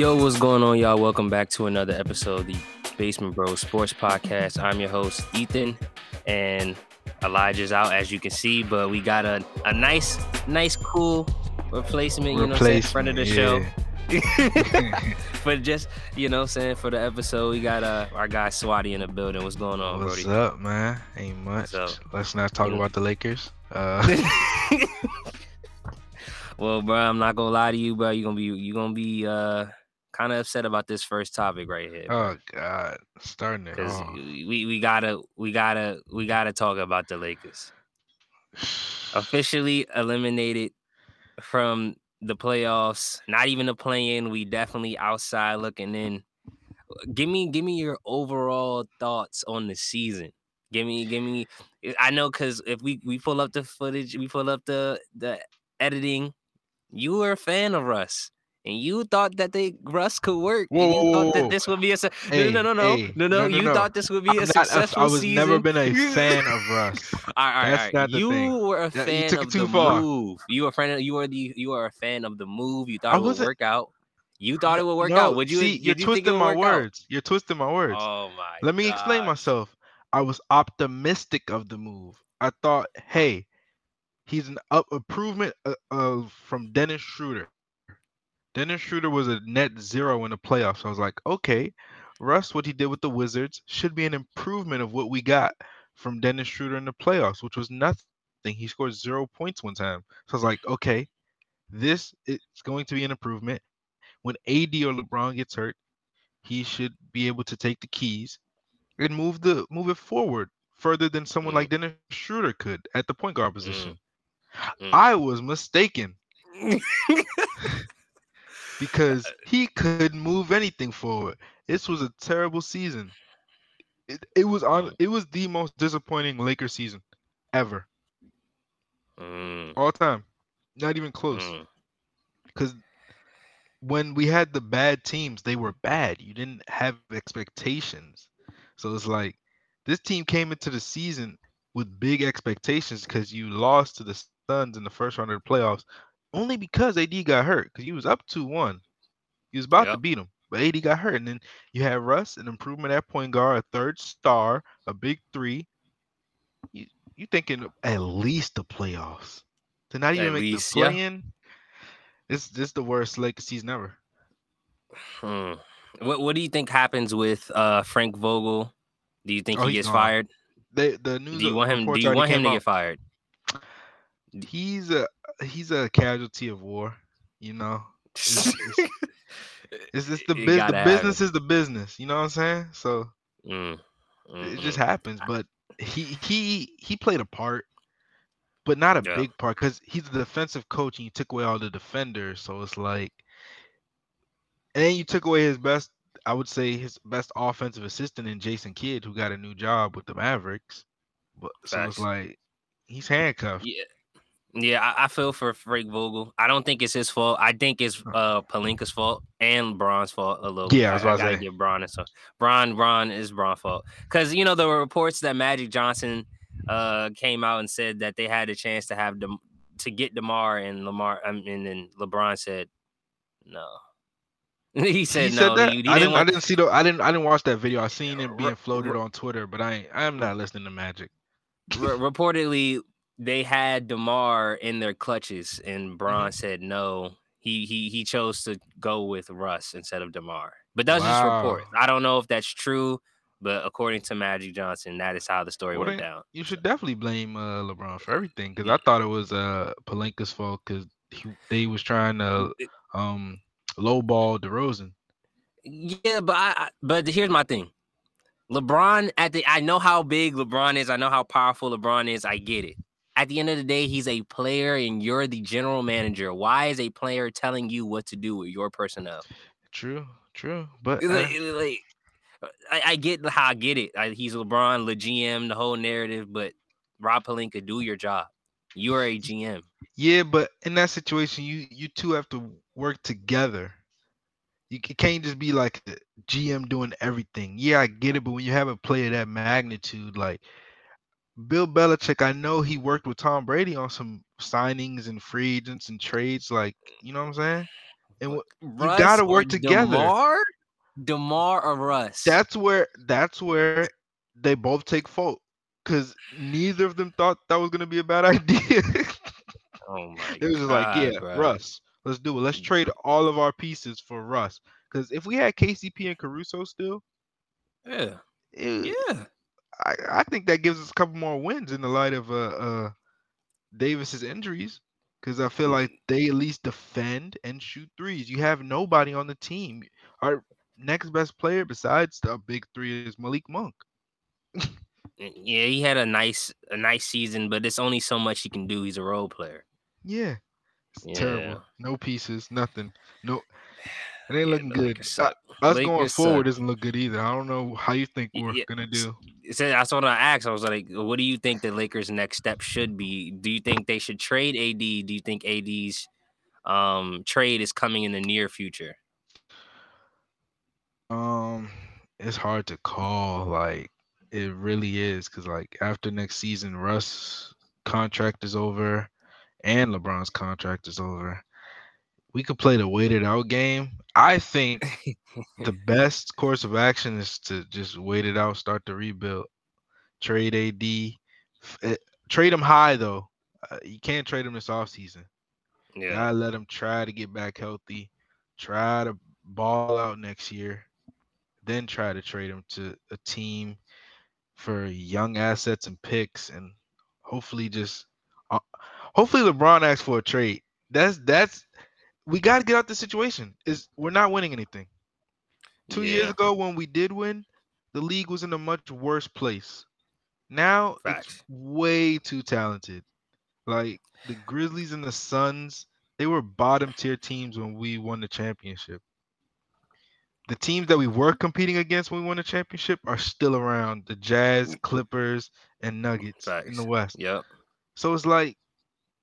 Yo, what's going on, y'all? Welcome back to another episode of the Basement Bros Sports Podcast. I'm your host, Ethan, and Elijah's out, as you can see, but we got a, a nice, nice, cool replacement, you know, what I'm saying, friend of the show. but just you know, saying for the episode, we got uh our guy Swaty in the building. What's going on, What's Brody? up, man? Ain't much. Let's not talk Yeah. about the Lakers. Uh, well, bro, I'm not gonna lie to you, bro. You're gonna be you're gonna be uh kind of upset about this first topic right here. oh God, starting it. because we, we gotta we gotta we gotta talk about the Lakers officially eliminated from the playoffs. Not even a play in. We definitely outside looking in. Give me give me your overall thoughts on the season. Give me give me. Eh, I know because if we we pull up the footage, we pull up the the editing. You were a fan of Russ. And you thought that they Russ could work. and Whoa, you whoa, thought whoa, that this would be a su- Hey, no no no no hey, no no. no, no, You no. thought this would be I'm a not a- successful I was season. never been a fan of Russ. All right, all right, all right. You thing. were a you fan it of too the far. move. You were a fan. Of, you were the. You were a fan of the move. You thought I it would work out. You thought it would work no, out. Would you? See, you're you twisting my work out? words. You're twisting my words. Oh my. Let me explain myself. I was optimistic of the move. I thought, hey, he's an up improvement uh, uh, from Dennis Schroeder. Dennis Schroeder was a net zero in the playoffs. I was like, okay, Russ, what he did with the Wizards should be an improvement of what we got from Dennis Schroeder in the playoffs, which was nothing. He scored zero points one time. So I was like, okay, this is going to be an improvement. When AD or LeBron gets hurt, he should be able to take the keys and move the move it forward further than someone Mm. like Dennis Schroeder could at the point guard position. Mm. I was mistaken because he couldn't move anything forward. This was a terrible season. It, it was on Mm. it was the most disappointing Lakers season ever. Mm, All time. Not even close. mm. Because when we had the bad teams, they were bad. You didn't have expectations. So it's like this team came into the season with big expectations because you lost to the Suns in the first round of the playoffs only because AD got hurt because he was up 2 1. He was about to beat him, but AD got hurt. And then you have Russ, an improvement at point guard, a third star, a big three. You, you thinking at least the playoffs. To not even At make least, the yeah. play in. This this is the worst Lakers season ever. Hmm. What What do you think happens with uh Frank Vogel? Do you think Oh, he gets gone. fired? They the news Do you want him? Do you want him to out. get fired? He's a he's a casualty of war. You know, it's, it's, it's just the biz, the business is the business. You know what I'm saying? So Mm, it just mhm. happens. But he he he played a part, but not a Yeah. big part because he's a defensive coach and you took away all the defenders. So it's like, and then you took away his best. I would say his best offensive assistant in Jason Kidd, who got a new job with the Mavericks. But so Facts. it's like he's handcuffed. Yeah. Yeah, I, I feel for Frank Vogel. I don't think it's his fault. I think it's uh Pelinka's fault and Bron's fault a little. Yeah, I was about to gotta say. give Bron so Bron Bron is Bron's fault because you know there were reports that Magic Johnson uh came out and said that they had a chance to have them to get Demar and Lamar. I mean, and then LeBron said no. he said he no. said. He, he I didn't. I didn't see the. I didn't. I didn't watch that video. I seen it being floated on Twitter, but I. I am not listening to Magic. Reportedly they had Demar in their clutches, Mm-hmm. and Bron said no. He he he chose to go with Russ instead of Demar. But that's just report. I don't know if that's true, but according to Magic Johnson, that is how the story Well, went down. You should definitely blame uh, LeBron for everything because I thought it was uh Pelinka's fault because they was trying to um lowball DeRozan. Yeah, but I, I but here's my thing. LeBron at the I know how big LeBron is. I know how powerful LeBron is. I get it. At the end of the day, he's a player and you're the general manager. Why is a player telling you what to do with your personnel? True, true, but uh, Like, like, I, I get how I get it. I, he's LeBron, the GM, the whole narrative, but Rob Pelinka, do your job. You are a GM. yeah, but in that situation, you you two have to work together. You can't just be like the GM doing everything. Yeah, I get it, but when you have a player that magnitude, like Bill Belichick, I know he worked with Tom Brady on some signings and free agents and trades. Like, you know what I'm saying? And wh- Russ gotta work together. DeMar, Demar or Russ. that's where that's where they both take fault because neither of them thought that was gonna be a bad idea. oh my it was just like, yeah, bruh. Russ, let's do it. Let's mm. trade all of our pieces for Russ. Because if we had KCP and Caruso still, Yeah, it, yeah. I, I think that gives us a couple more wins in the light of uh, uh Davis's injuries. Because I feel like they at least defend and shoot threes. You have nobody on the team. Our next best player besides the big three is Malik Monk. Yeah, he had a nice a nice season, but it's only so much he can do. He's a role player. Yeah. It's Yeah. terrible. No pieces, nothing. No it ain't looking the good. Lakers Uh, us going forward suck. doesn't look good either. I don't know how you think we're yeah, gonna do. So that's what I asked. I was like, what do you think the Lakers' next step should be? Do you think they should trade AD? Do you think AD's um trade is coming in the near future? Um, it's hard to call. Like it really is, because like after next season, Russ' contract is over, and LeBron's contract is over. We could play the waited out game. I think the best course of action is to just wait it out, start the rebuild, trade AD, eh, trade him high though. Uh, you can't trade him this offseason. Yeah, Gotta let him try to get back healthy, try to ball out next year, then try to trade him to a team for young assets and picks, and hopefully just, uh, hopefully LeBron asks for a trade. That's that's we got to get out the situation. Is we're not winning anything. Two years ago, when we did win, the league was in a much worse place. Now Facts. it's way too talented. Like the Grizzlies and the Suns, they were bottom tier teams when we won the championship. The teams that we were competing against when we won the championship are still around. The Jazz, mm. Clippers, and Nuggets in the West. Yep. So it's like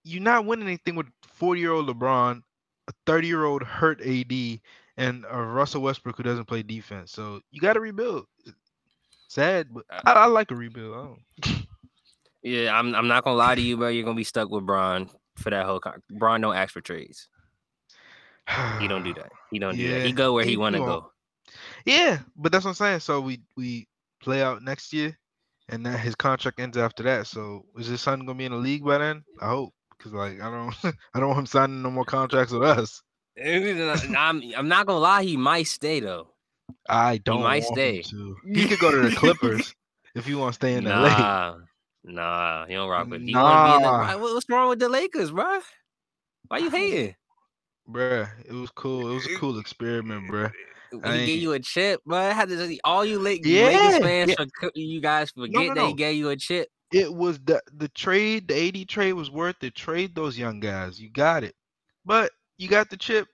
you're not winning anything with 40 year old LeBron, a 30 year old hurt AD, and a Russell Westbrook who doesn't play defense. So you got to rebuild. Sad, but Uh, I, I like a rebuild. I don't- Yeah, I'm. I'm not gonna lie to you, bro. You're gonna be stuck with Bron for that whole. Con- Bron don't ask for trades. He don't do that. He don't do that. He go where he, he want to go. Yeah, but that's what I'm saying. So we we play out next year, and then his contract ends after that. So is his son gonna be in the league by then? I hope, because like I don't I don't want him signing no more contracts with us. I'm. I'm not gonna lie. He might stay though. I don't He might stay. He could go to the Clippers if you want to stay in LA. Nah, nah. You don't rock with. He want to be in the. Nah. What's wrong with the Lakers, bro? Why you hating? Bruh, it was cool. It was a cool experiment, bruh. He gave you a chip, but had to, all you Lake, Yeah, Lakers fans, yeah. for, you guys forget no, that he no. gave you a chip. It was the the trade, the AD trade was worth it. Trade those young guys. You got it. But you got the chip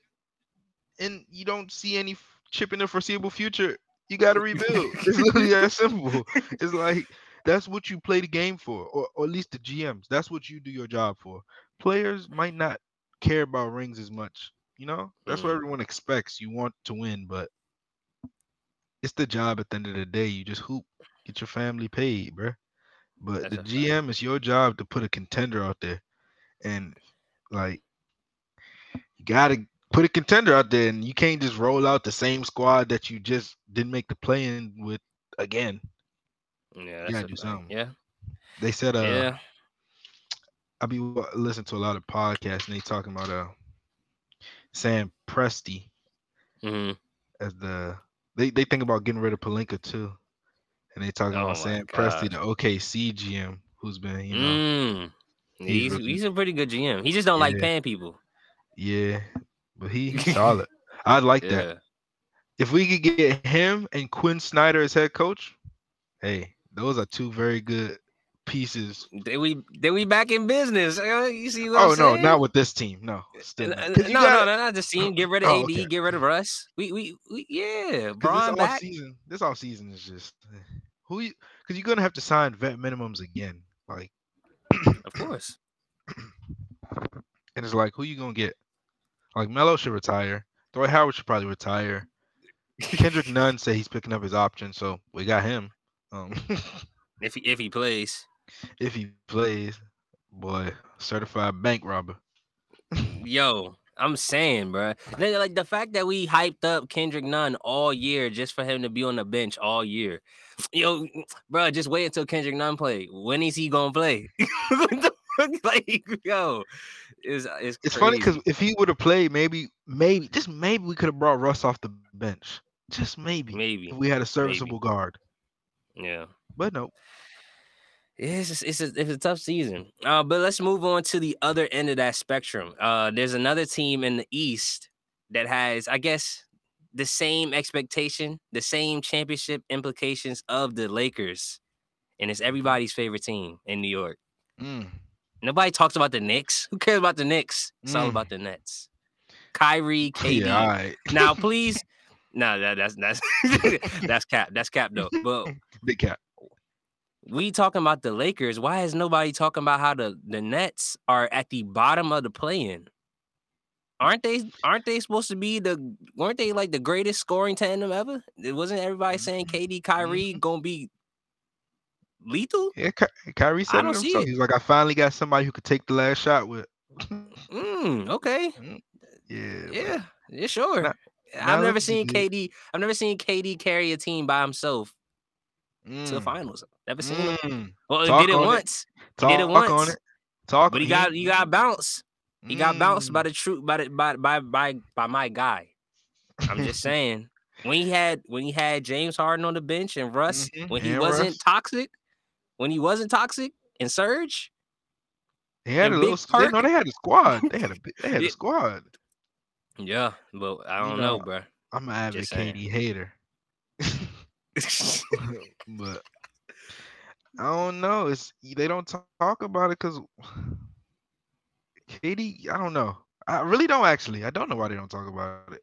and you don't see any chip in the foreseeable future. You got to rebuild. it's literally that simple. It's like that's what you play the game for, or, or at least the GMs. That's what you do your job for. Players might not care about rings as much. You know, that's what Mm. everyone expects. You want to win, but it's the job at the end of the day. You just hoop, get your family paid, bruh. But That's the. GM, it's your job to put a contender out there, and like you gotta put a contender out there, and you can't just roll out the same squad that you just didn't make the play in with again. Yeah, that's gotta do something. Yeah, They said, uh, yeah. I be listening to a lot of podcasts, and they talking about uh Sam Presti hmm as the they they think about getting rid of Pelinka too, and they talking Oh about Sam Presti, the. OKC GM, who's been you know Mm. he's He's he's a pretty good GM. He just don't like paying people. yeah, but he he's solid. I like that. If we could get him and Quin Snyder as head coach, hey, those are two very good pieces. Then we then we back in business. Uh, You see what Oh no, not with this team. No, still N- not. n- 'Cause you no, gotta- no, no, not just team. Get rid of Oh, AD. okay. Get rid of Russ. We, we, we yeah. Bron this off season, this off season is just who you because you're gonna have to sign vet minimums again. Like, Of course. and it's like who you gonna get? Like Melo should retire. Dwight Howard should probably retire. Kendrick Nunn said he's picking up his option, so we got him. Um, If he if he plays, if he plays, boy, certified bank robber. yo, I'm saying, bro. Like the fact that we hyped up Kendrick Nunn all year just for him to be on the bench all year. Yo, bro, just wait until Kendrick Nunn play. When is he gonna play? like, yo, it's it's, it's funny because if he would have played, maybe, maybe, just maybe we could have brought Russ off the bench. Just maybe, maybe if we had a serviceable maybe. guard. Yeah, but no. It's it's a, it's a tough season. Uh, but let's move on to the other end of that spectrum. Uh, there's another team in the East that has, I guess, the same expectation, the same championship implications of the Lakers, and it's everybody's favorite team in New York. Mm. Nobody talks about the Knicks. Who cares about the Knicks? It's mm. all about the Nets. Kyrie, KD. Yeah, right. now, please. No, that, that's that's that's cap. That's cap though. But big cap we talking about the Lakers. Why is nobody talking about how the, the Nets are at the bottom of the play-in? Aren't they aren't they supposed to be the weren't they like the greatest scoring tandem ever? It wasn't everybody saying Mm-hmm. KD Kyrie gonna be lethal? Yeah, Ky- Kyrie said it don't see himself. it. He's like, I finally got somebody who could take the last shot with. Mm, okay. yeah, Yeah, yeah, sure. Now- I've never seen KD. I've never seen KD carry a team by himself to the Mm, finals. Never seen him. mm. Well, he did it on it. once, Talk did it on once, it. Talk. but he got you got bounced. He got bounced Mm. by the truth by the by by by by my guy. I'm just saying. When he had when he had James Harden on the bench and Russ, Mhm, when he and wasn't Russ. toxic, when he wasn't toxic and Serge, They had a little. They, no, they had a squad. They had a. They had a squad. yeah, but I don't know, know, bro. I'm an avid. KD hater, but I don't know. It's they don't talk about it because KD. I don't know. I really don't actually. I don't know why they don't talk about it.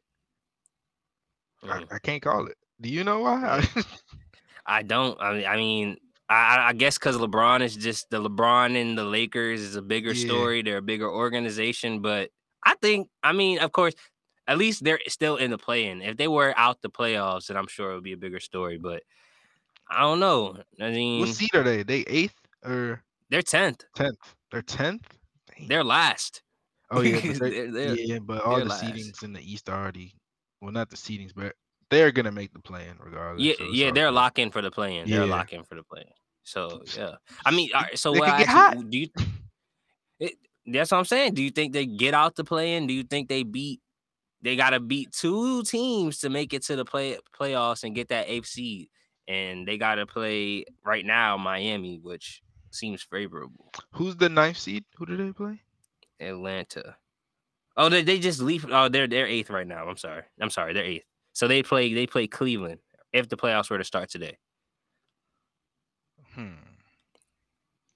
I, Mm. I can't call it. Do you know why? I don't. I mean, I mean, I, I guess because LeBron is just the LeBron and the Lakers is a bigger Yeah. story. They're a bigger organization, but I think, I mean, of course, at least they're still in the play-in. If they were out the playoffs, then I'm sure it would be a bigger story. But I don't know. I mean, what seed are they? They eighth or they're tenth. tenth? They're tenth. They're last. Oh yeah, but they're- They're- yeah, but all the last. seedings in the East are already. Well, not the seedings, but they're gonna make the play-in regardless. Yeah, so yeah, they're in for the play-in. They're Yeah. locked in for the play-in. So yeah, I mean, all right, so what? could I get ask you, hot. do you? It, that's what I'm saying. Do you think they get out the play-in? Do you think they beat? They got to beat two teams to make it to the play playoffs and get that eighth seed, and they got to play right now Miami, which seems favorable. Who's the ninth seed? Who do they play? Atlanta. Oh, they, they just leave. Oh, they're they're eighth right now. I'm sorry. I'm sorry. They're eighth. So they play they play Cleveland if the playoffs were to start today. Hmm.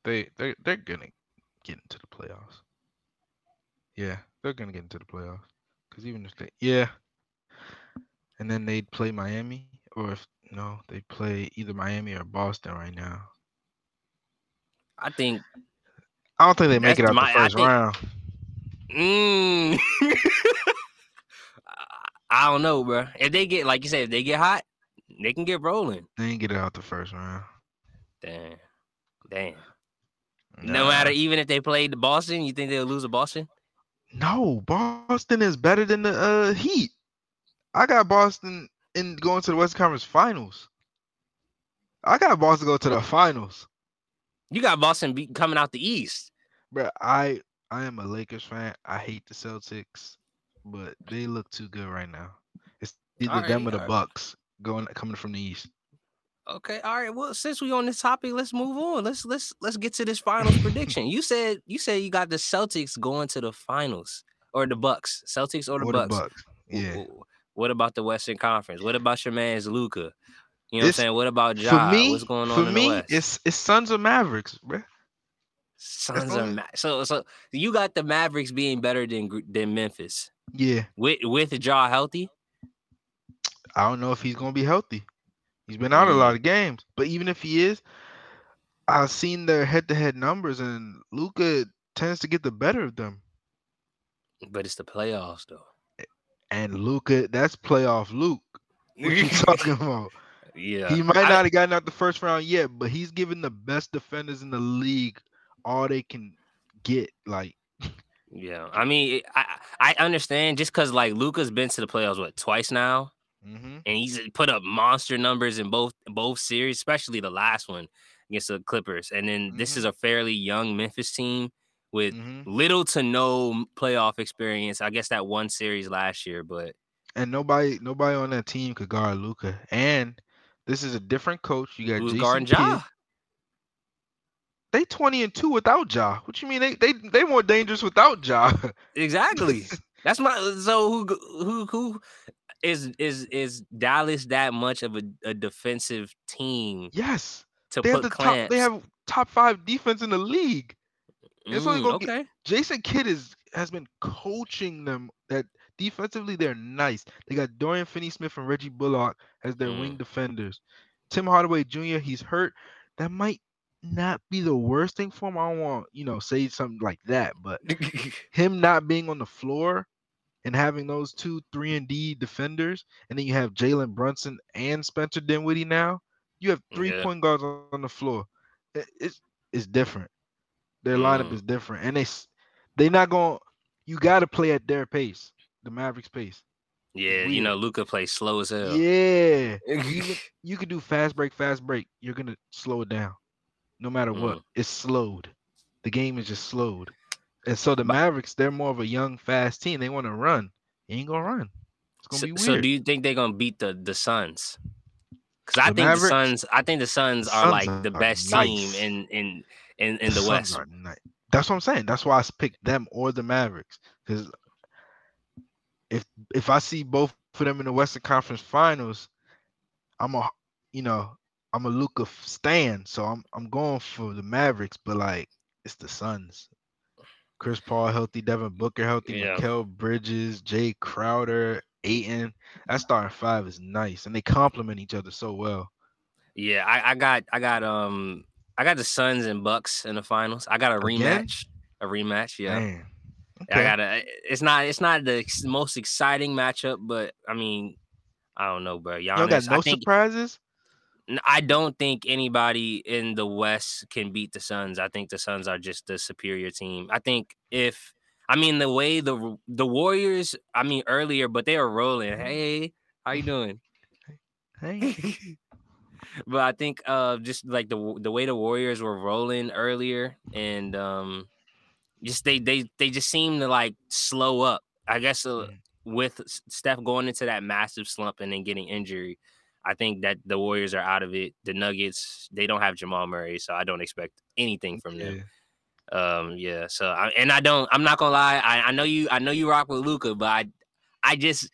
They they they're gonna get into the playoffs. Yeah, they're gonna get into the playoffs. Cause even if they yeah, and then they'd play Miami, or if no, they play either Miami or Boston right now. I think I don't think they make it out my- the first think- round. Mm. I don't know, bro. If they get like you said, if they get hot, they can get rolling. They ain't get it out the first round. Damn, damn. No Nah. matter, even if they played the Boston, you think they'll lose to Boston? No, Boston is better than the uh, Heat. I got Boston in going to the West Conference Finals. I got Boston go to the finals. You got Boston be- coming out the East. Bro, I I am a Lakers fan. I hate the Celtics, but they look too good right now. It's either them or the alright. Bucks going coming from the East. Okay, all right. Well, since we're on this topic, let's move on. Let's let's let's get to this finals prediction. You said you said you got the Celtics going to the finals or the Bucks, Celtics or the Or Bucks. Bucks. Yeah. What about the Western Conference? What about your man's Luka? You know what I'm saying? What about For me, What's going on for in me, the West? it's it's Suns of Mavericks, bro. Suns of Ma- so so you got the Mavericks being better than than Memphis Yeah. with with Ja healthy. I don't know if he's gonna be healthy. He's been out a lot of games, but even if he is, I've seen their head-to-head numbers, and Luka tends to get the better of them. But it's the playoffs though. And Luka, that's playoff Luke. What are you talking about? Yeah, He might I- not have gotten out the first round yet, but he's giving the best defenders in the league all they can get. Like, Yeah, I mean, I, I- I understand just because like Luka's been to the playoffs what twice now, hmm and he's put up monster numbers in both both series, especially the last one against the Clippers. And then this is a fairly young Memphis team with hmm little to no playoff experience. I guess that one series last year, but And nobody, nobody on that team could guard Luka. And this is a different coach. You got guarding Ja? They twenty and two without Ja. What you mean? They they they more dangerous without Ja. Exactly. That's my so who who who is is is Dallas that much of a, a defensive team yes, to they have the clamps? top. They have top five defense in the league. it's only Mm, gonna get- okay. Jason Kidd is has been coaching them that defensively they're nice. They got Dorian Finney-Smith and Reggie Bullock as their wing Mm. defenders. Tim Hardaway Jr. He's hurt. That might not be the worst thing for him. I don't want you know say something like that, but him not being on the floor and having those two three and D defenders, and then you have Jalen Brunson and Spencer Dinwiddie now. You have three Yeah. point guards on the floor. It- It's it's different. Their lineup Mm. is different, and they s- they not going. You got to play at their pace, the Mavericks pace. yeah, you know Luka plays slow as hell. Yeah, even you can do fast break, fast break. You're gonna slow it down, no matter what. Mm. It's slowed. The game is just slowed, and so the Mavericks, they're more of a young, fast team. They want to run. You ain't gonna run. It's gonna So, be weird. so do you think they're gonna beat the the Suns? Because I The think Mavericks- the Suns, I think the Suns are Suns like the best nice. team in in in, in the Suns West. nice. That's what I'm saying. That's why I picked them or the Mavericks. Because if if I see both of them in the Western Conference Finals, I'm a you know I'm a Luka stan, so I'm I'm going for the Mavericks. But like it's the Suns. Chris Paul healthy, Devin Booker healthy, Yeah. Mikal Bridges, Jae Crowder, Ayton. That starting five is nice, and they complement each other so well. Yeah, I, I got I got um I got the Suns and Bucks in the finals. I got a Again? rematch. A rematch, yeah. Man. I got a. It's not. It's not the most exciting matchup, but I mean, I don't know, bro. Don't got no think surprises. I don't think anybody in the West can beat the Suns. I think the Suns are just the superior team. I think if I mean the way the the Warriors, I mean earlier, but they were rolling. Hey, how you doing? Hey. but I think uh just like the the way the Warriors were rolling earlier and um just they they they just seem to like slow up. I guess uh, Mhm. with Steph going into that massive slump and then getting injury, I think that the Warriors are out of it. The Nuggets they don't have Jamal Murray, so I don't expect anything from them. Yeah. Um yeah, so I, and I don't I'm not gonna lie. I, I know you I know you rock with Luka, but I I just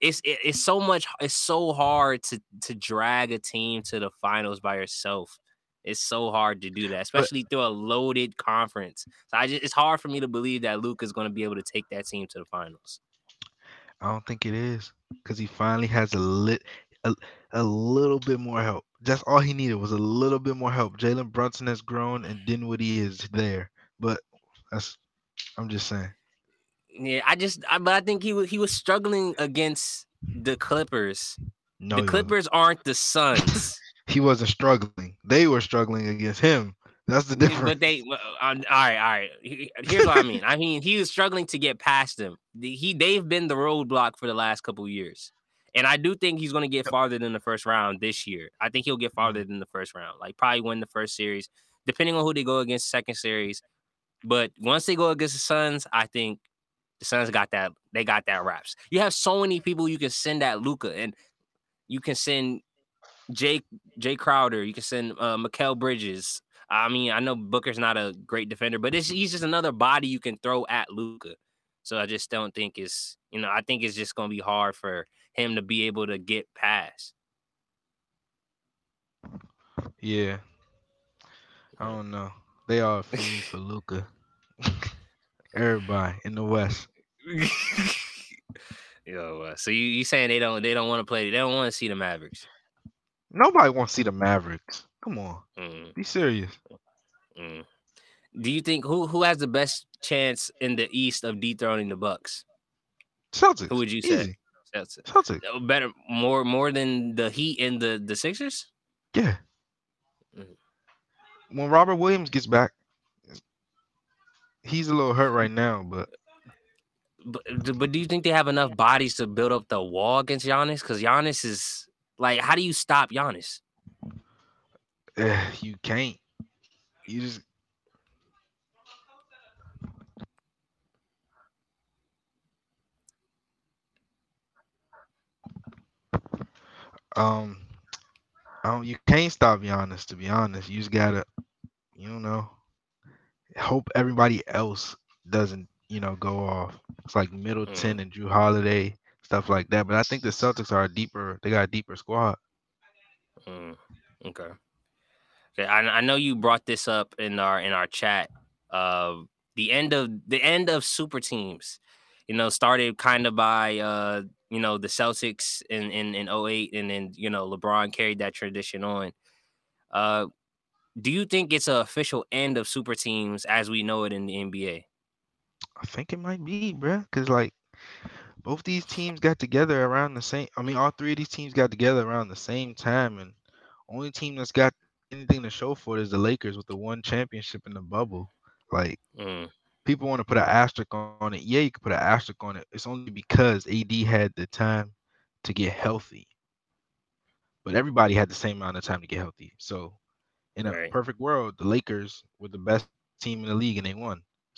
it's it, it's so much it's so hard to to drag a team to the finals by yourself. It's so hard to do that, especially through a loaded conference. So I just it's hard for me to believe that Luka's going to be able to take that team to the finals. I don't think it is because he finally has a lit a, a little bit more help. That's all he needed was a little bit more help. Jalen Brunson has grown and Dinwiddie is there, but that's I'm just saying. Yeah, I just I, but I think he was he was struggling against the Clippers. No, the he wasn't. Clippers aren't the Suns. he wasn't struggling. They were struggling against him. That's the difference. But they, well, um, all right, all right. Here's what I mean. I mean, he was struggling to get past them. He, they've been the roadblock for the last couple years, and I do think he's going to get farther than the first round this year. I think he'll get farther than the first round, like probably win the first series, depending on who they go against second series. But once they go against the Suns, I think the Suns got that. They got that wraps. You have so many people you can send at Luka, and you can send Jake Jae Crowder. You can send uh, Mikal Bridges. I mean, I know Booker's not a great defender, but it's, he's just another body you can throw at Luka. So I just don't think it's you know I think it's just gonna be hard for him to be able to get past. yeah. I don't know. They are fiends for Luka. Everybody in the West. Yo, uh, so you you saying they don't they don't want to play they don't want to see the Mavericks? Nobody wants to see the Mavericks. Come on. Mm, Be serious. mm. Do you think who who has the best chance in the East of dethroning the Bucks? Celtics. Who would you say? Easy. That's Celtics. uh, better more more than the Heat and the the Sixers. Yeah. Mhm. When Robert Williams gets back, he's a little hurt right now, but but, but do you think they have enough bodies to build up the wall against Giannis? Because Giannis is like, how do you stop Giannis? Eh, you can't. You just um um you can't stop Giannis to be honest. You just gotta you know hope everybody else doesn't, you know, go off. It's like Middleton Mm, and Jrue Holiday, stuff like that. But I think the Celtics are a deeper they got a deeper squad. mm, okay. Okay. I, I know you brought this up in our in our chat. Uh, the end of the end of super teams, you know, started kind of by uh, you know, the Celtics in in in 08 and then, you know, LeBron carried that tradition on. Uh, do you think it's an official end of super teams as we know it in the NBA? I think it might be, bruh. Cause like both these teams got together around the same I mean all three of these teams got together around the same time and only team that's got anything to show for it is the Lakers with the one championship in the bubble. Like Mm, people want to put an asterisk on it. Yeah, you can put an asterisk on it. It's only because AD had the time to get healthy. But everybody had the same amount of time to get healthy. So in a right. perfect world, the Lakers were the best team in the league and they won. So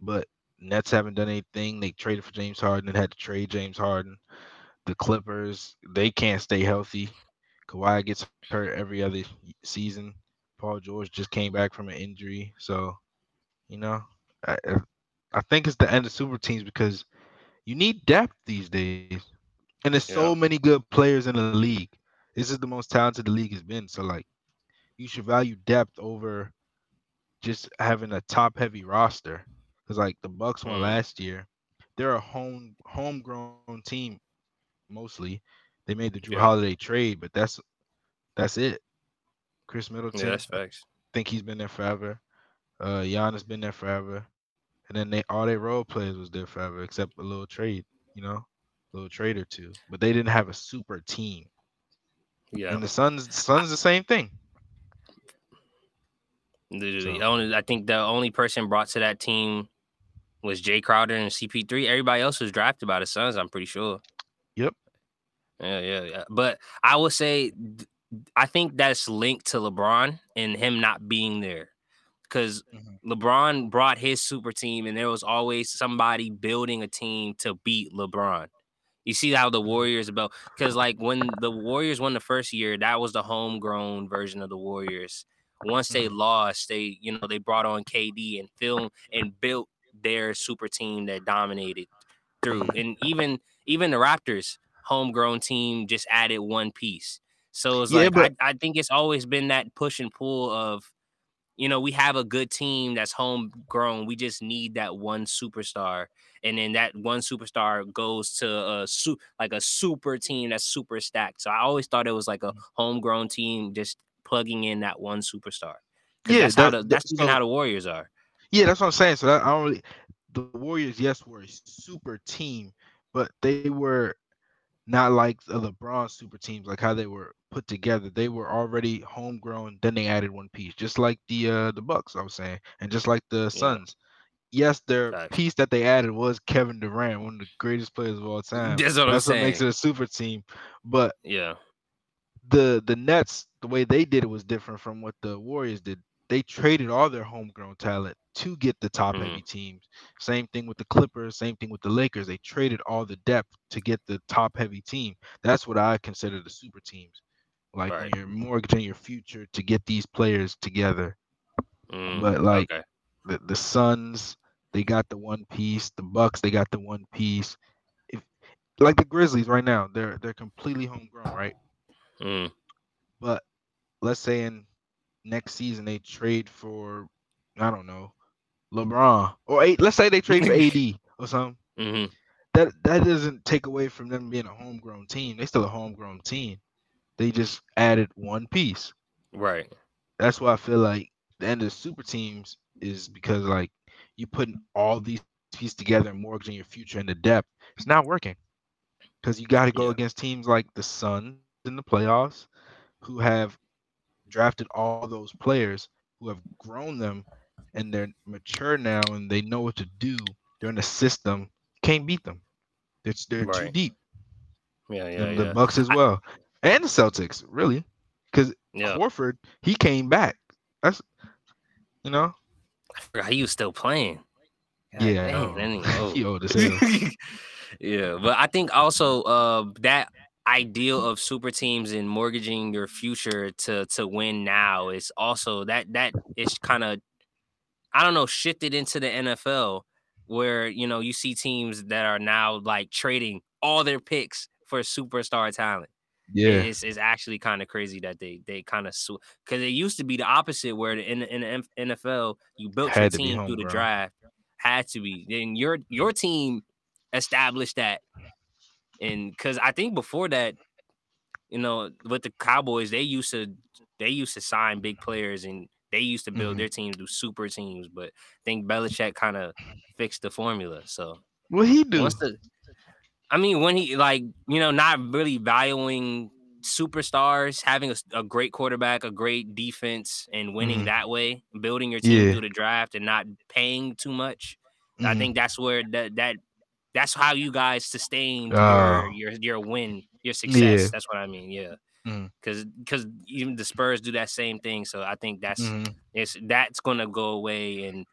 but Nets haven't done anything. They traded for James Harden and had to trade James Harden. The Clippers, they can't stay healthy. Kawhi gets hurt every other season. Paul George just came back from an injury. So, you know, I, I think it's the end of super teams because you need depth these days. And there's Yeah. so many good players in the league. This is the most talented the league has been. So like you should value depth over just having a top heavy roster. Because like the Bucks won Mm, last year. They're a home homegrown team mostly. They made the Jrue yeah. Holiday trade, but that's that's it. Chris Yeah, Middleton, that's I facts. think he's been there forever. Uh Giannis been there forever. And then they all their role players was there forever, except a little trade, you know, a little trade or two. But they didn't have a super team. Yeah. And the Suns Suns the same thing. The, the only I think the only person brought to that team was Jae Crowder and CP3. Everybody else was drafted by the Suns, I'm pretty sure. Yep. Yeah, yeah, yeah. But I would say I think that's linked to LeBron and him not being there. Because Mhm. LeBron brought his super team and there was always somebody building a team to beat LeBron. You see how the Mhm. Warriors about because like when the Warriors won the first year, that was the homegrown version of the Warriors. Once they Mhm. lost, they you know they brought on KD and film and built their super team that dominated through. Mhm. And even even the Raptors homegrown team just added one piece. So it's Yeah, like I, I think it's always been that push and pull of you know, we have a good team that's homegrown. We just need that one superstar, and then that one superstar goes to a su- like a super team that's super stacked. So I always thought it was like a mm. homegrown team just plugging in that one superstar yeah, that's how that, the that that's even so how the Warriors are. yeah, that's what I'm saying. So that I don't really the Warriors, yes, were a super team, but they were not like the LeBron super teams, like how they were put together. They were already homegrown, then they added one piece, just like the uh the Bucks, I was saying, and just like the Yeah, Suns. Yes, their facts. piece that they added was Kevin Durant, one of the greatest players of all time. That's what I'm That's what makes it a super team. But Yeah, the the Nets, the way they did it was different from what the Warriors did. They traded all their homegrown talent to get the top hmm heavy teams. Same thing with the Clippers, same thing with the Lakers. They traded all the depth to get the top heavy team. That's what I consider the super teams. Like right. you're mortgaging your future to get these players together. Mm, But like okay. the, the Suns, they got the one piece. The Bucks, they got the one piece. If like the Grizzlies right now, they're they're completely homegrown, right? Mm, But let's say in next season they trade for I don't know LeBron or eight. Let's say they trade for AD or something. hmm That that doesn't take away from them being a homegrown team. They still a homegrown team. They just added one piece. Right. That's why I feel like the end of super teams is because like you putting all these pieces together and mortgaging your future into depth. It's not working because you got to go Yeah. against teams like the Suns in the playoffs, who have drafted all those players, who have grown them, and they're mature now and they know what to do. they're in the system. Can't beat them. It's they're too deep. Yeah, yeah, the yeah. Bucks as well, and the Celtics really, because Yeah. Horford he came back. That's you know I forgot he was still playing. God yeah. Dang, he old. he old as hell. yeah, but I think also uh that ideal of super teams and mortgaging your future to to win now is also that that is kind of I don't know shifted into the NFL where you know you see teams that are now like trading all their picks for superstar talent. Yeah, It's, it's actually kind of crazy that they they kind of because it used to be the opposite where the- in the- in the NFL you built your Had to be team through the draft had to be then your your team established that and because I think before that you know with the Cowboys they used to they used to sign big players and they used to build Mhm. their teams do super teams but I think Belichick kind of fixed the formula so what he do? once the I mean, when he like, you know, not really valuing superstars, having a great quarterback, a great defense, and winning Mhm. that way, building your team Yeah. through the draft and not paying too much. I Mhm. think that's where that that that's how you guys sustained Oh. your your your win, your success. Yeah. That's what I mean. Yeah. Because because even the Spurs do that same thing. So I think that's Mhm. it's that's gonna go away and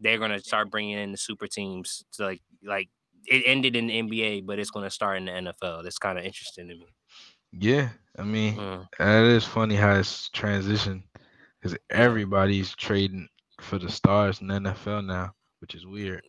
they're gonna start bringing in the super teams. to like like it ended in the NBA, but it's gonna start in the NFL. That's kind of interesting to me. Yeah, I mean Mm, that is funny how it's transitioned because everybody's trading for the stars in the NFL now, which is weird.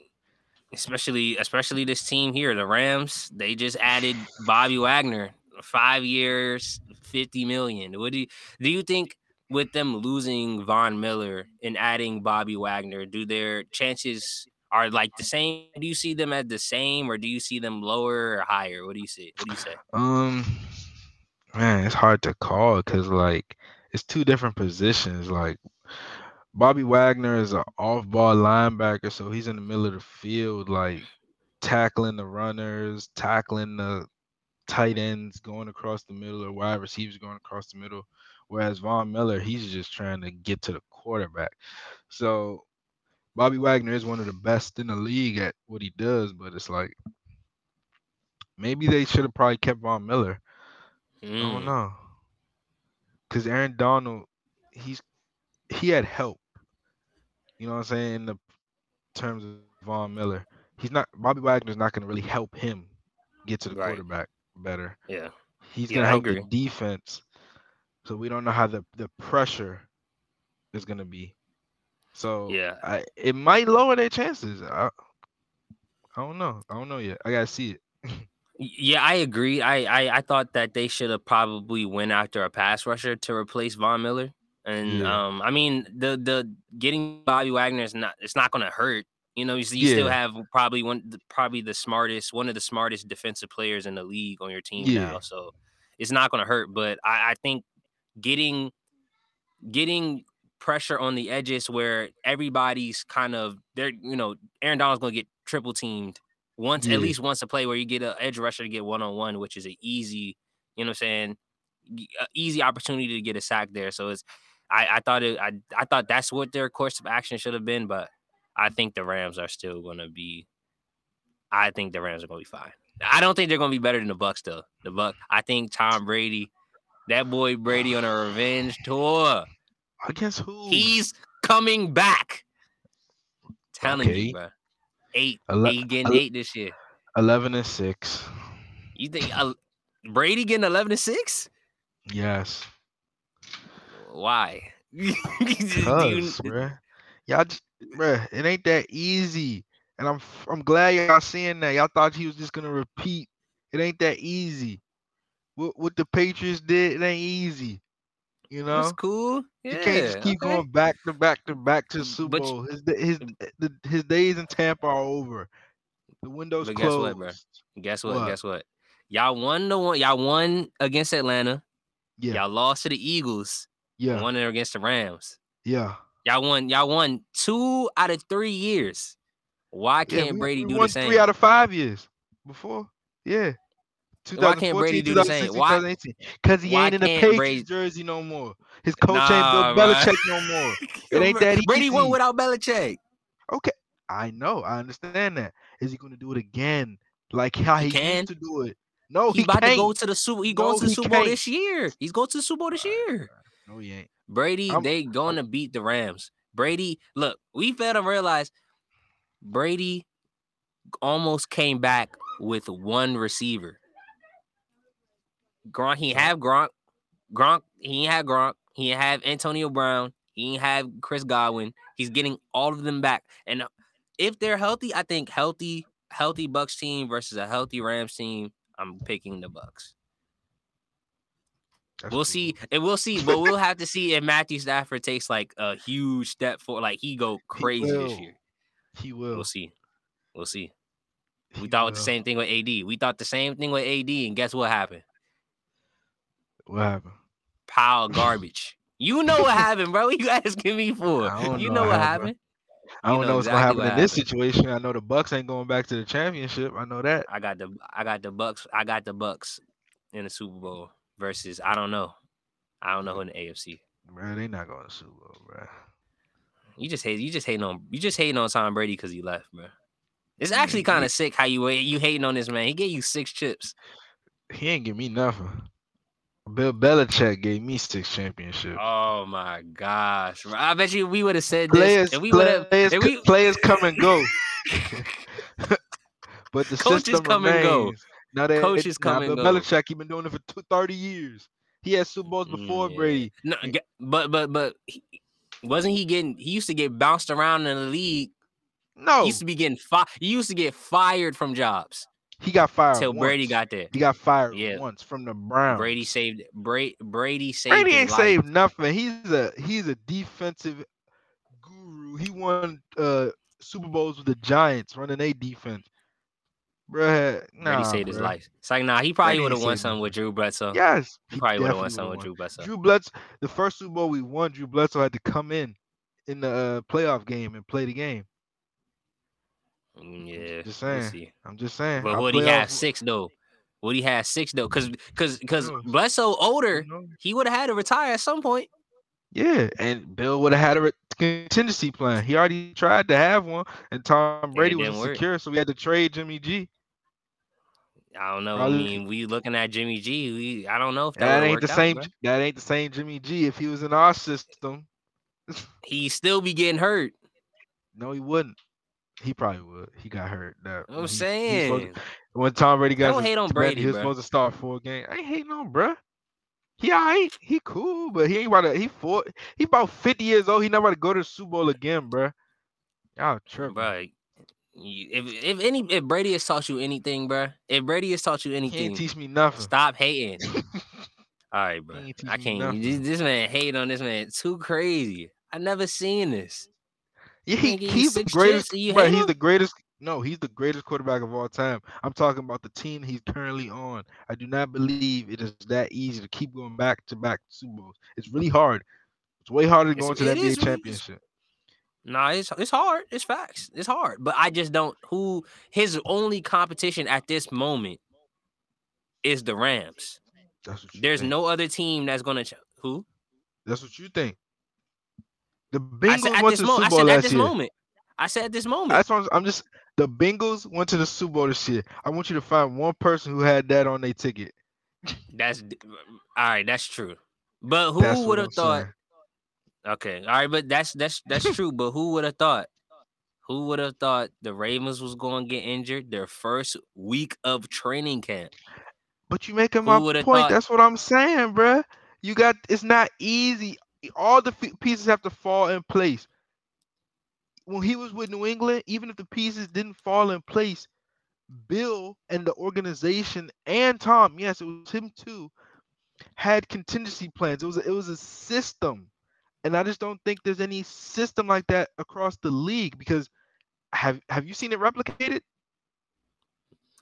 Especially especially this team here, the Rams. They just added Bobby Wagner, five years, fifty million. What do you do? You think with them losing Von Miller and adding Bobby Wagner, do their chances are like the same? Do you see them as the same, or do you see them lower or higher? What do you see? What do you say? Um, man, it's hard to call because like it's two different positions. Like Bobby Wagner is an off-ball linebacker, so he's in the middle of the field, like tackling the runners, tackling the tight ends going across the middle, or wide receivers going across the middle. Whereas Von Miller, he's just trying to get to the quarterback. So Bobby Wagner is one of the best in the league at what he does, but it's like maybe they should have probably kept Von Miller. I Mm, don't know. Cause Aaron Donald, he's he had help. You know what I'm saying? In the terms of Von Miller. He's not Bobby Wagner's not gonna really help him get to the Right. quarterback better. Yeah. He's Yeah, gonna I help the defense. So we don't know how the, the pressure is gonna be. So Yeah. I it might lower their chances. I, I don't know. I don't know yet. I gotta see it. Yeah, I agree. I, I I thought that they should have probably went after a pass rusher to replace Von Miller. And Yeah. um, I mean the the getting Bobby Wagner is not it's not going to hurt. You know, you, you still have probably one probably the smartest one of the smartest defensive players in the league on your team Yeah. now. So it's not going to hurt. But I, I think getting getting pressure on the edges where everybody's kind of they're you know Aaron Donald's going to get triple teamed once Yeah. at least once a play where you get an edge rusher to get one on one, which is an easy, you know what I'm saying, a uh, easy opportunity to get a sack there. So it's I, I thought it I, I thought that's what their course of action should have been, but I think the Rams are still gonna be I think the Rams are gonna be fine. I don't think they're gonna be better than the Bucs though. The Buck I think Tom Brady, that boy Brady on a revenge tour. Against who? He's coming back. Telling Okay. you, bro. Eight, Ele- eight getting ele- eight this year. Eleven and six. You think uh, Brady getting eleven and six? Yes. Why? Do you- Cuz, bruh. Y'all just, bruh, it ain't that easy. And I'm I'm glad y'all seeing that. Y'all thought he was just gonna repeat. It ain't that easy. What what the Patriots did, it ain't easy. You know? it's cool. You Yeah, can't just keep okay. going back to back to back to Mm, Super Bowl. His his his days in Tampa are over. The window's But guess closed. what, bro? Guess what? What? Guess what? Y'all won the one. Y'all won against Atlanta. Yeah, Y'all lost to the Eagles. yeah, Won it against the Rams. yeah. Y'all won. Y'all won two out of three years. Why can't we, Brady we do the same? three out of five years before. Yeah. Why can't Brady do the same? Why- Because he ain't in the Patriots Brady- jersey no more. His coach Nah, ain't Bill. Belichick no more. It ain't that Brady won easy. without Belichick. Okay. I know, I understand that. Is he going to do it again, like how He he, used to do it? No, He he, about can't. to go to the Super. He going No, to the Super Bowl can't. this year. He's going to the Super Bowl this uh, year. No, he ain't. Brady, I'm- they going to beat the Rams. Brady, look, we to realize Brady almost came back with one receiver. Gronk, he have Gronk. Gronk, he ain't have Gronk. He ain't have Antonio Brown. He ain't have Chris Godwin. He's getting all of them back. And uh, if they're healthy, I think healthy, healthy Bucs team versus a healthy Rams team. I'm picking the Bucs. That's We'll cool. see, and we'll see, but we'll have to see if Matthew Stafford takes like a huge step forward, like he go crazy this year. He will. We'll see. We'll see. We He thought the same thing with AD. We thought the same thing with AD, and guess what happened? What happened? Pile of garbage. You know what happened, bro. What you asking me for? You know know what what happened. happened. I don't know know what's exactly gonna what happen in this situation. I know the Bucs ain't going back to the championship. I know that. I got the I got the Bucs. I got the Bucs in the Super Bowl versus I don't know. I don't know who in the AFC. Bro, they not going to Super Bowl, bro. You just hate. You just hating on. You just hating on Tom Brady because he left, bro. It's actually kind of sick how you you hating on this man. He gave you six chips. He ain't give me nothing. Bill Belichick gave me six championships. Oh my gosh. I bet you we would have said players, this. We would have, players, if we, players come and go, but the Coaches system come and go. Now they, Coaches now come and Bill go. Belichick, he been doing it for two, 30 years. He had Super Bowls before Yeah. Brady. no, but but but he, wasn't he getting? He used to get bounced around in the league. No, He used to be getting fired. He used to get fired from jobs he got fired till Brady got there. He got fired Yeah. once from the Browns. Brady saved. Brady Brady saved. Brady ain't life. saved nothing. He's a he's a defensive guru. He won uh Super Bowls with the Giants running a defense. Bruh, Brady nah, saved his life. It's like nah, he probably would have won something with Drew Bledsoe. Yes, he probably would have won something with Drew Bledsoe. Drew Bledsoe, the first Super Bowl we won, Drew Bledsoe had to come in in the uh, playoff game and play the game. Mm, Yeah, Just we'll see. I'm just saying. But would he have playoff- six though? Would he have six though? Because because because? Bledsoe older, he would have had to retire at some point. Yeah, and Bill would have had a re- contingency plan. He already tried to have one, and Tom Brady was didn't work. so we had to trade Jimmy G. I don't know. I mean, we looking at Jimmy G. We I don't know if that, That ain't the out, same. bro. That ain't the same Jimmy G. If he was in our system, he'd still be getting hurt. no, he wouldn't. He probably would. He got hurt. That I'm he- he saying. to- when Tom Brady got Don't hate on Brady, he was bruh. supposed to start four games. I ain't hating on, bruh. He alright. He cool, but he ain't about to. He four. He about fifty years old. He not about to go to the Super Bowl again, bruh. Y'all tripping. Bro, if if any if Brady has taught you anything, bro, if Brady has taught you He anything, teach me nothing. stop hating. All right, bro. I can't. This, this man hate on this man too crazy. I never seen this. Yeah, he, he's the greatest. chips and you bruh, hate he's him? the greatest. No, he's the greatest quarterback of all time. I'm talking about the team he's currently on. I do not believe it is that easy to keep going back to back Super Bowls. It's really hard. It's way harder than going to the it NBA is championship. Nah, it's it's hard. It's facts. It's hard. But I just don't. Who his only competition at this moment is the Rams. That's what you There's think. no other team that's gonna. Ch- who? That's what you think. The I said Bengals went to the Super Bowl said at last this year. moment. I said at this moment. That's what I'm, I'm just. The Bengals went to the Super Bowl this year. I want you to find one person who had that on their ticket. That's all right. That's true. But who would have thought? saying. Okay, all right, but that's that's that's true. But who would have thought? Who would have thought the Ravens was going to get injured their first week of training camp? But you making my point. thought- That's what I'm saying, bruh. You got it's not easy. All the f- pieces have to fall in place. When he was with New England, even if the pieces didn't fall in place, Bill and the organization and Tom, yes, it was him too, had contingency plans. It was a, it was a system, and I just don't think there's any system like that across the league because have have you seen it replicated?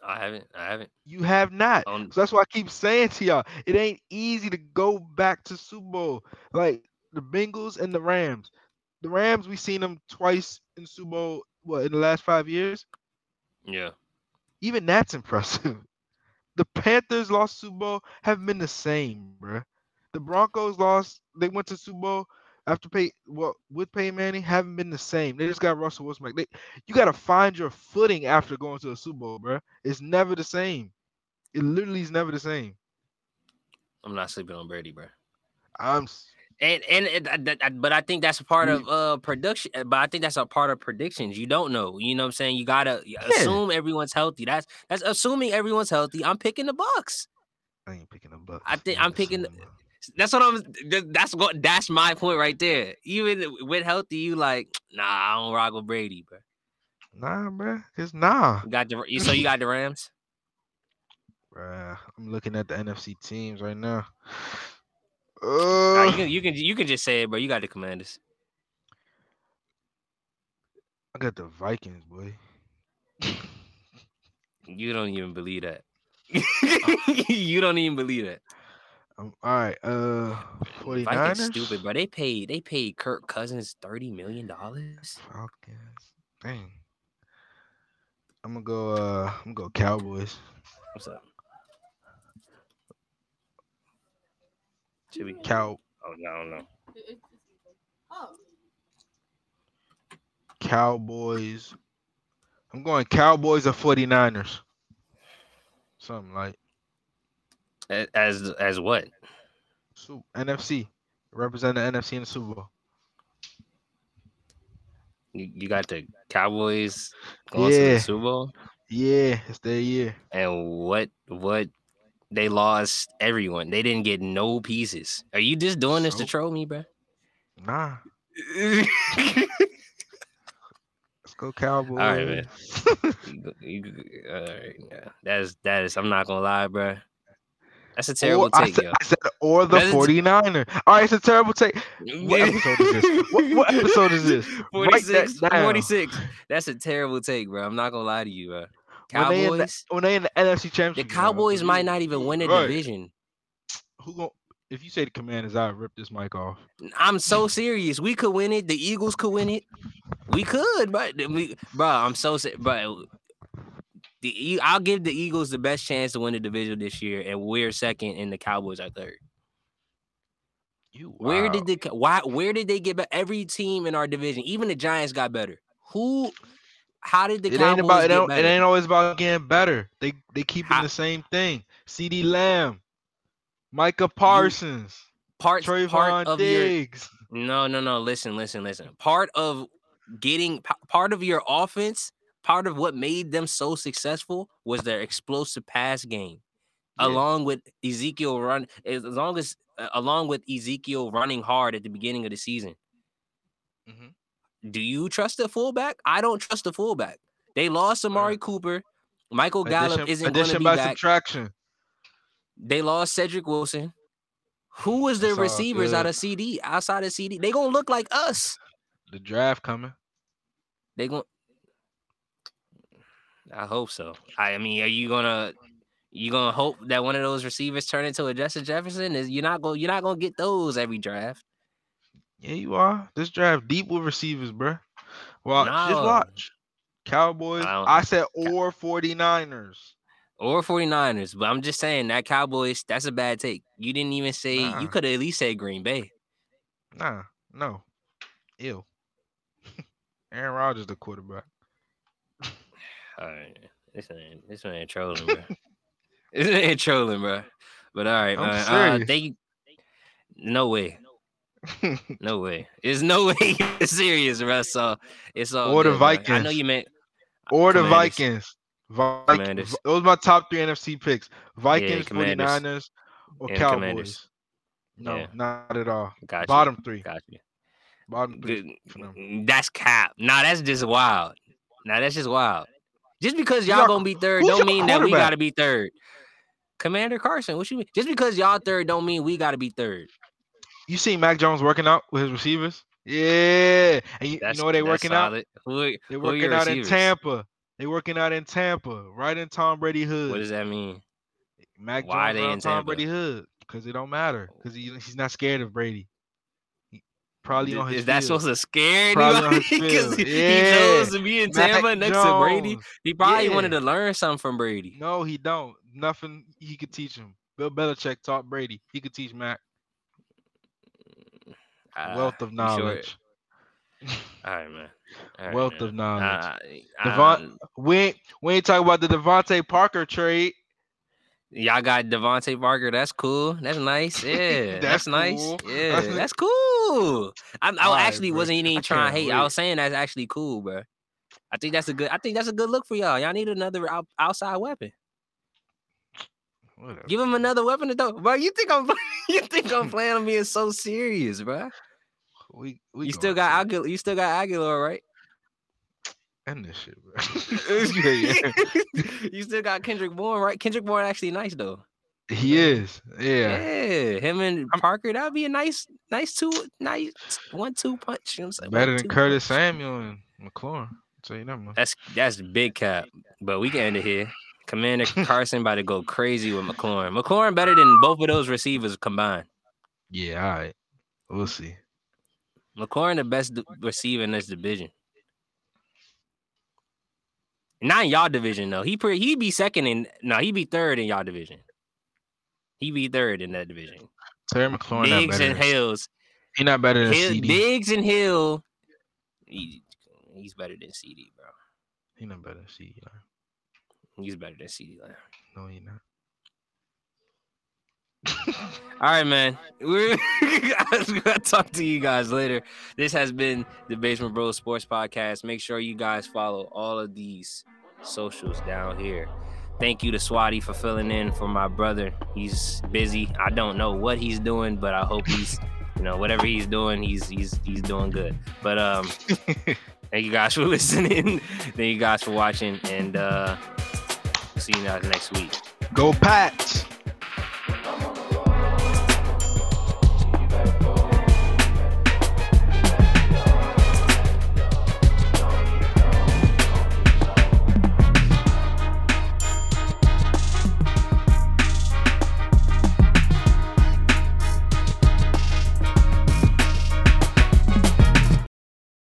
I haven't. I haven't. You have not. On So that's why I keep saying to y'all, it ain't easy to go back to Super Bowl. Like the Bengals and the Rams. The Rams, we've seen them twice in Super Bowl, what, in the last five years? yeah. Even that's impressive. The Panthers lost Super Bowl, haven't been the same, bruh. The Broncos lost, they went to Super Bowl. after pay well with Peyton Manning haven't been the same. They just got Russell Wilson. Like they, you got to find your footing after going to a Super Bowl, bro. It's never the same. It literally is never the same. I'm not sleeping on Brady, bro. I'm And and it, that- that- but I think that's a part of uh production. uh, But I think that's a part of predictions. You don't know. You know what I'm saying? You gotta y- assume everyone's healthy. That's that's assuming everyone's healthy. I'm picking the Bucs. I ain't picking the Bucs. I think I'm picking the- That's what I'm. That's what. That's my point right there. Even with healthy, you like, nah, I don't rock with Brady, bro. Nah, bro. It's nah. You got the. So you got the Rams. Bruh, I'm looking at the NFC teams right now. Nah, you Uh, can. You can. You can just say it, bro. You got the Commanders. I got the Vikings, boy. You don't even believe that. you don't even believe that. Um, all right. Uh, 49ers. Vikings stupid, bro. They paid. They paid Kirk Cousins thirty million dollars. Falcons. Dang. I'm gonna go. Uh, I'm gonna go Cowboys. What's up? Should we? Cow Oh no, I don't know. Oh, Cowboys. I'm going Cowboys or 49ers. Something like As as what? Su- NFC. Represent the NFC in the Super Bowl. You, you got the Cowboys going to Yeah. the Super Bowl, Yeah, it's their year. and what what they lost everyone. They didn't get no pieces. Are you just doing this to troll me, bro? Nah. Let's go Cowboys. All right, man. You go- you go- all right, yeah. That's that is. I'm not gonna lie, bro. That's a terrible or, I take, said, yo. I said, or the That's 49er. All right, it's a terrible take. What episode is this? What, what episode is this? Write that 46, 46. That's a terrible take, bro. I'm not gonna lie to you, bro. When they in the- Cowboys. When they in the NFC Championship, The game, Cowboys might not even win a Right. division. Who gon' If you say the Commanders, I'll rip this mic off. I'm so serious. We could win it. The Eagles could win it. We could, but we, bro, I'm so serious. Bro, the I'll give the Eagles the best chance to win the division this year, and we're second, and the Cowboys are third. You Where did the why? Where did they get? Better? Every team in our division, even the Giants, got better. Who? How did the it Cowboys ain't about it, get ain't, better? it ain't always about getting better. They they keeping How- the same thing. CeeDee Lamb, Micah Parsons, part part Trevon of your Diggs. No, no, no. Listen, listen, listen. Part of getting part of your offense, part of what made them so successful was their explosive pass game, Yeah. along with Ezekiel run as as long as uh, along with Ezekiel running hard at the beginning of the season. Mhm. Do you trust the fullback? I don't trust the fullback. They lost Amari Cooper. Michael Gallup Addition, isn't going to addition be by back. subtraction. They lost Cedric Wilson. Who was their That's receivers out of CeeDee? Outside of CeeDee, they gonna look like us. The draft coming. They gonna. I hope so. I mean, are you gonna you gonna hope that one of those receivers turn into a Justin Jefferson? Is you're not gonna you're not gonna get those every draft. Yeah, you are. This draft deep with receivers, bruh. Watch. Just watch. Cowboys. I I, said or 49ers. Or 49ers, but I'm just saying that Cowboys, that's a bad take. You didn't even say Nah. you could have at least said Green Bay. Nah, no. Ew. Aaron Rodgers the quarterback. All right. This man, this man trolling, bro. this man trolling, bro. But all right, I'm man. Uh, serious. they no way. No way. There's no way you're serious, Russ. So it's all Or the good, bro. I know you meant or the Vikings. Vikings. Those my top three NFC picks. Vikings, Commanders. 49ers, or And Cowboys. Commanders. No, Yeah. not at all. got you. Bottom three. Got you. Bottom three. Good. Mm, That's cap. Nah, that's just wild. Nah, that's just wild. Just because y'all gonna be third who's don't mean that we gotta be third. Commander Carson, what you mean? Just because y'all third don't mean we gotta be third. You seen Mac Jones working out with his receivers? Yeah. And you, you know where they that's working out? solid. Who, are- They who are working your out in? Tampa. They working out in Tampa, right in Tom Brady hood. What does that mean? Mac why Jones they in Tom Tampa? Brady hood because it don't matter because he, he's not scared of Brady. He- probably Th- on his Is that field. supposed to scare Probably on anybody? Because he, Yeah. he chose to be in Mac Tampa next to Brady. He probably wanted to learn something from Brady. No, he don't. Nothing he could teach him. Bill Belichick taught Brady. He could teach Mac. Uh, Wealth of you sure? knowledge. All right, man. All right, Wealth man. of knowledge. Uh, Devon- um, We ain't we ain't talking about the DeVante Parker trade. y'all got DeVante Parker. That's cool. That's nice. Yeah, that's, That's nice. cool. Yeah, That's- cool. I Alright, actually bro. wasn't even trying to hate. I was saying that's actually cool, bro. I think that's a good. I think that's a good look for y'all. Y'all need another out, outside weapon. Whatever. Give him another weapon to throw. Bro, you think I'm you think I'm playing on being so serious, bro? We, we You still got Agholor, you still got Agholor, right? end this shit, bro. You still got Kendrick Bourne, right? Kendrick Bourne actually nice though. He is. Yeah. Yeah, him and I'm- Parker, that'd be a nice, nice two, nice one two punch. You know what I'm saying? Better than One-two Curtis punch. Samuel and McLaurin. Tell you that much. That's that's big cap, but we can end it here. Commander Carson about to go crazy with McLaurin. McLaurin better than both of those receivers combined. Yeah, all right. We'll see. McLaurin the best receiver in this division. Not in y'all division though. He pre- he be second in no, he be third in y'all division. He be third in that division. Terry McLaurin Diggs and Hills. he not better than Hill, CeeDee. Diggs and Hill. He, he's better than CeeDee, bro. He not better than CeeDee. He's better than CeeDee. No, he not. All right, man. We're gonna talk to you guys later. This has been the Basement Bros Sports Podcast. Make sure you guys follow all of these socials down here. Thank you to Swaty for filling in for my brother. He's busy. I don't know what he's doing, but I hope he's, you know, whatever he's doing, he's he's he's doing good. But um, thank you guys for listening. thank you guys for watching, and uh, see you guys next week. Go Pats.